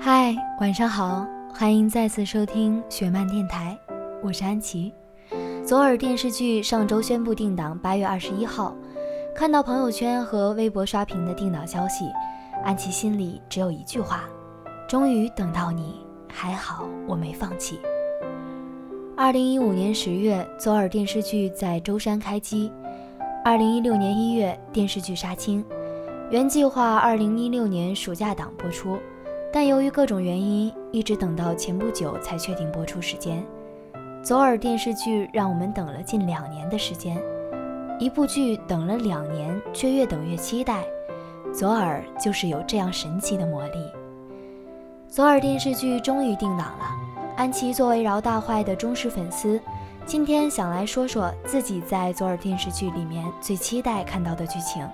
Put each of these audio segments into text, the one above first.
嗨，晚上好，欢迎再次收听雪漫电台，我是安琪。左耳电视剧上周宣布定档八月二十一号，看到朋友圈和微博刷屏的定档消息，安琪心里只有一句话：终于等到你，还好我没放弃。二零一五年十月，左耳电视剧在舟山开机；二零一六年一月，电视剧杀青，原计划二零一六年暑假档播出。但由于各种原因，一直等到前不久才确定播出时间。左耳电视剧让我们等了近两年的时间，一部剧等了两年，却越等越期待。左耳就是有这样神奇的魔力。左耳电视剧终于定档了，安琪作为饶大坏的忠实粉丝，今天想来说说自己在左耳电视剧里面最期待看到的剧情。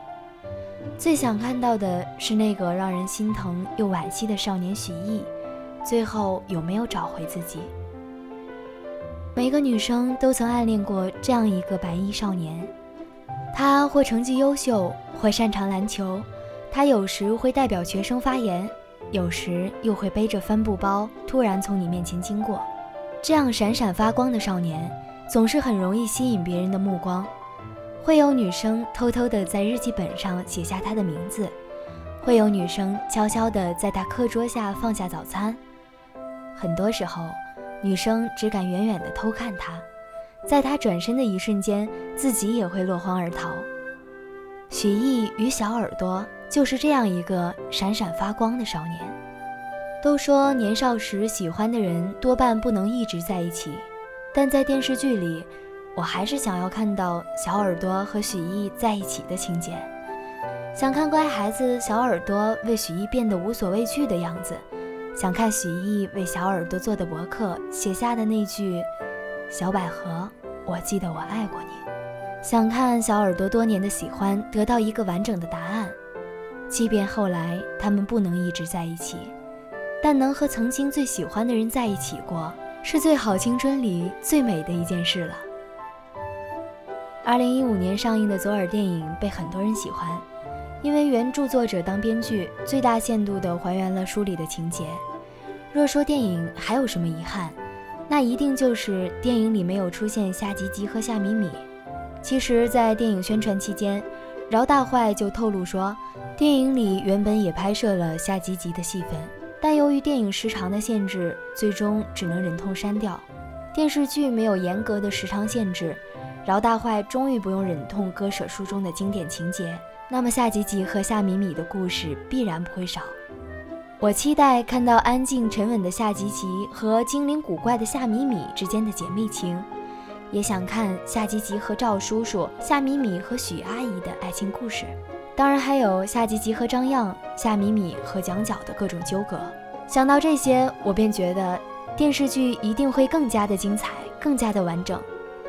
最想看到的是那个让人心疼又惋惜的少年许艺，最后有没有找回自己？每个女生都曾暗恋过这样一个白衣少年，他或成绩优秀，或擅长篮球，他有时会代表学生发言，有时又会背着帆布包突然从你面前经过。这样闪闪发光的少年，总是很容易吸引别人的目光。会有女生偷偷的在日记本上写下他的名字，会有女生悄悄的在他课桌下放下早餐。很多时候，女生只敢远远的偷看他，在他转身的一瞬间，自己也会落荒而逃。许艺与小耳朵就是这样一个闪闪发光的少年。都说年少时喜欢的人多半不能一直在一起，但在电视剧里。我还是想要看到小耳朵和许艺在一起的情节，想看乖孩子小耳朵为许艺变得无所畏惧的样子，想看许艺为小耳朵做的博客写下的那句“小百合，我记得我爱过你”，想看小耳朵多年的喜欢得到一个完整的答案。即便后来他们不能一直在一起，但能和曾经最喜欢的人在一起过，是最好青春里最美的一件事了。二零一五年上映的左耳电影被很多人喜欢，因为原著作者当编剧，最大限度地还原了书里的情节。若说电影还有什么遗憾，那一定就是电影里没有出现夏吉吉和夏米米。其实，在电影宣传期间，饶大坏就透露说，电影里原本也拍摄了夏吉吉的戏份，但由于电影时长的限制，最终只能忍痛删掉。电视剧没有严格的时长限制。饶大坏终于不用忍痛割舍书中的经典情节，那么夏吉吉和夏米米的故事必然不会少。我期待看到安静沉稳的夏吉吉和精灵古怪的夏米米之间的姐妹情，也想看夏吉吉和赵叔叔、夏米米和许阿姨的爱情故事。当然还有夏吉吉和张漾、夏米米和蒋角的各种纠葛。想到这些，我便觉得电视剧一定会更加的精彩，更加的完整。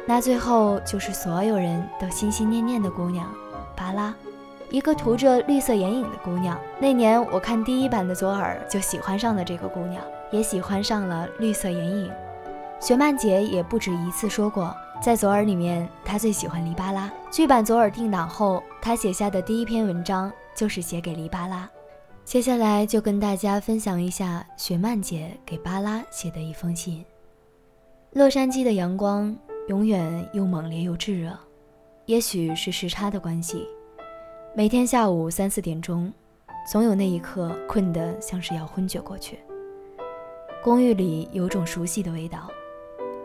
那最后就是所有人都心心念念的姑娘，巴拉，一个涂着绿色眼影的姑娘。那年我看第一版的左耳，就喜欢上了这个姑娘，也喜欢上了绿色眼影。雪曼姐也不止一次说过，在左耳里面，她最喜欢黎巴拉。剧版左耳定档后，她写下的第一篇文章就是写给黎巴拉。接下来就跟大家分享一下雪曼姐给巴拉写的一封信。洛杉矶的阳光。永远又猛烈又炙热，也许是时差的关系。每天下午三四点钟，总有那一刻困得像是要昏厥过去。公寓里有种熟悉的味道，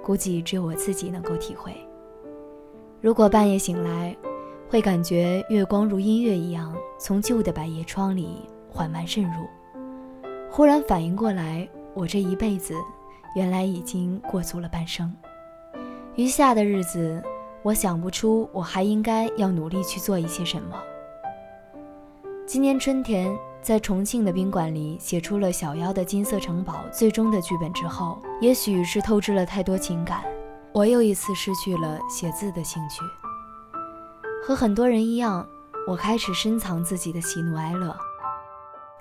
估计只有我自己能够体会。如果半夜醒来，会感觉月光如音乐一样从旧的百叶窗里缓慢渗入，忽然反应过来，我这一辈子原来已经过足了半生。余下的日子，我想不出我还应该要努力去做一些什么。今年春天，在重庆的宾馆里写出了《小妖的金色城堡》最终的剧本之后，也许是透支了太多情感，我又一次失去了写字的兴趣。和很多人一样，我开始深藏自己的喜怒哀乐，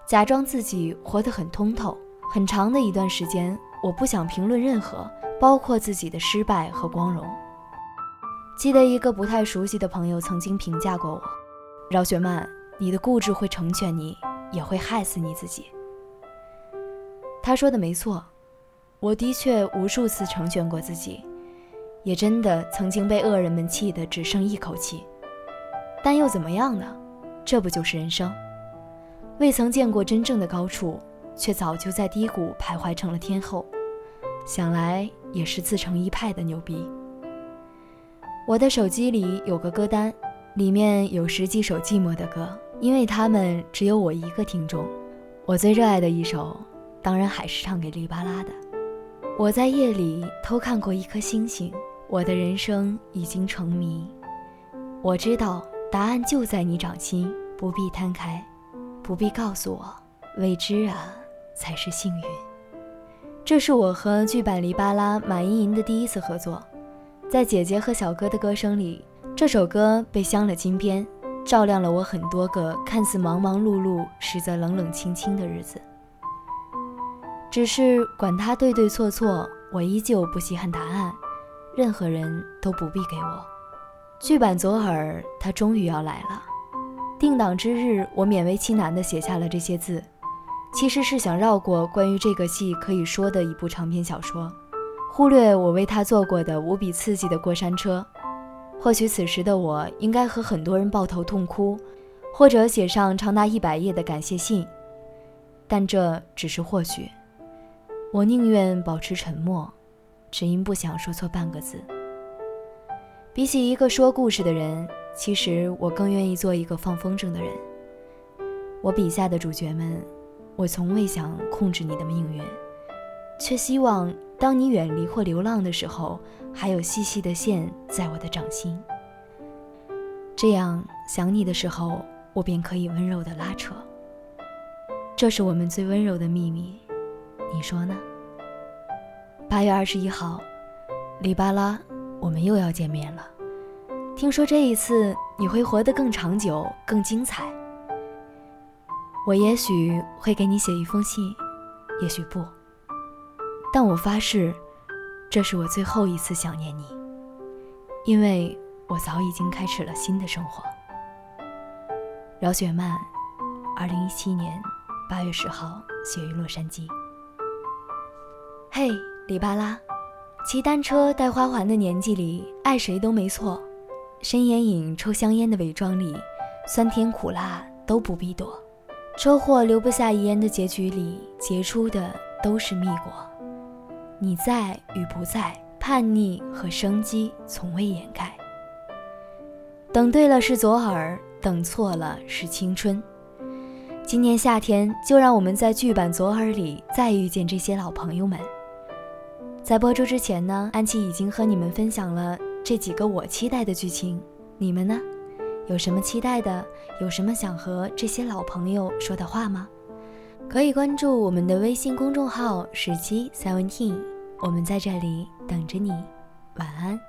假装自己活得很通透。很长的一段时间，我不想评论任何。包括自己的失败和光荣。记得一个不太熟悉的朋友曾经评价过我：“饶雪漫，你的固执会成全你，也会害死你自己。”他说的没错，我的确无数次成全过自己，也真的曾经被恶人们气得只剩一口气。但又怎么样呢？这不就是人生？未曾见过真正的高处，却早就在低谷徘徊成了天后，想来也是自成一派的牛逼。我的手机里有个歌单，里面有十几首寂寞的歌，因为他们只有我一个听众。我最热爱的一首，当然还是唱给黎巴拉的。我在夜里偷看过一颗星星，我的人生已经成谜。我知道答案就在你掌心，不必摊开，不必告诉我，未知啊才是幸运。这是我和剧版黎巴拉马莹莹的第一次合作，在姐姐和小哥的歌声里，这首歌被镶了金边。照亮了我很多个看似忙忙碌碌，实则冷冷清清的日子。只是管他对对错错，我依旧不稀罕答案，任何人都不必给我。剧版左耳，他终于要来了。定档之日，我勉为其难地写下了这些字，其实是想绕过关于这个戏可以说的一部长篇小说，忽略我为他做过的无比刺激的过山车。或许此时的我应该和很多人抱头痛哭，或者写上长达一百页的感谢信，但这只是或许。我宁愿保持沉默，只因不想说错半个字。比起一个说故事的人，其实我更愿意做一个放风筝的人。我笔下的主角们，我从未想控制你的命运，却希望。当你远离或流浪的时候，还有细细的线在我的掌心。这样想你的时候，我便可以温柔的拉扯。这是我们最温柔的秘密，你说呢？八月二十一号，里巴拉，我们又要见面了。听说这一次你会活得更长久、更精彩。我也许会给你写一封信，也许不。但我发誓，这是我最后一次想念你，因为我早已经开始了新的生活。饶雪漫，二零一七年八月十号，写于洛杉矶。嘿，里巴拉，骑单车戴花环的年纪里，爱谁都没错。深眼影抽香烟的伪装里，酸甜苦辣都不必躲。车祸留不下遗言的结局里，结出的都是蜜果。你在与不在，叛逆和生机从未掩盖。等对了是左耳，等错了是青春。今年夏天，就让我们在剧版左耳里再遇见这些老朋友们。在播出之前呢，安琪已经和你们分享了这几个我期待的剧情，你们呢？有什么期待的？有什么想和这些老朋友说的话吗？可以关注我们的微信公众号“十七 seventeen”，我们在这里等着你。晚安。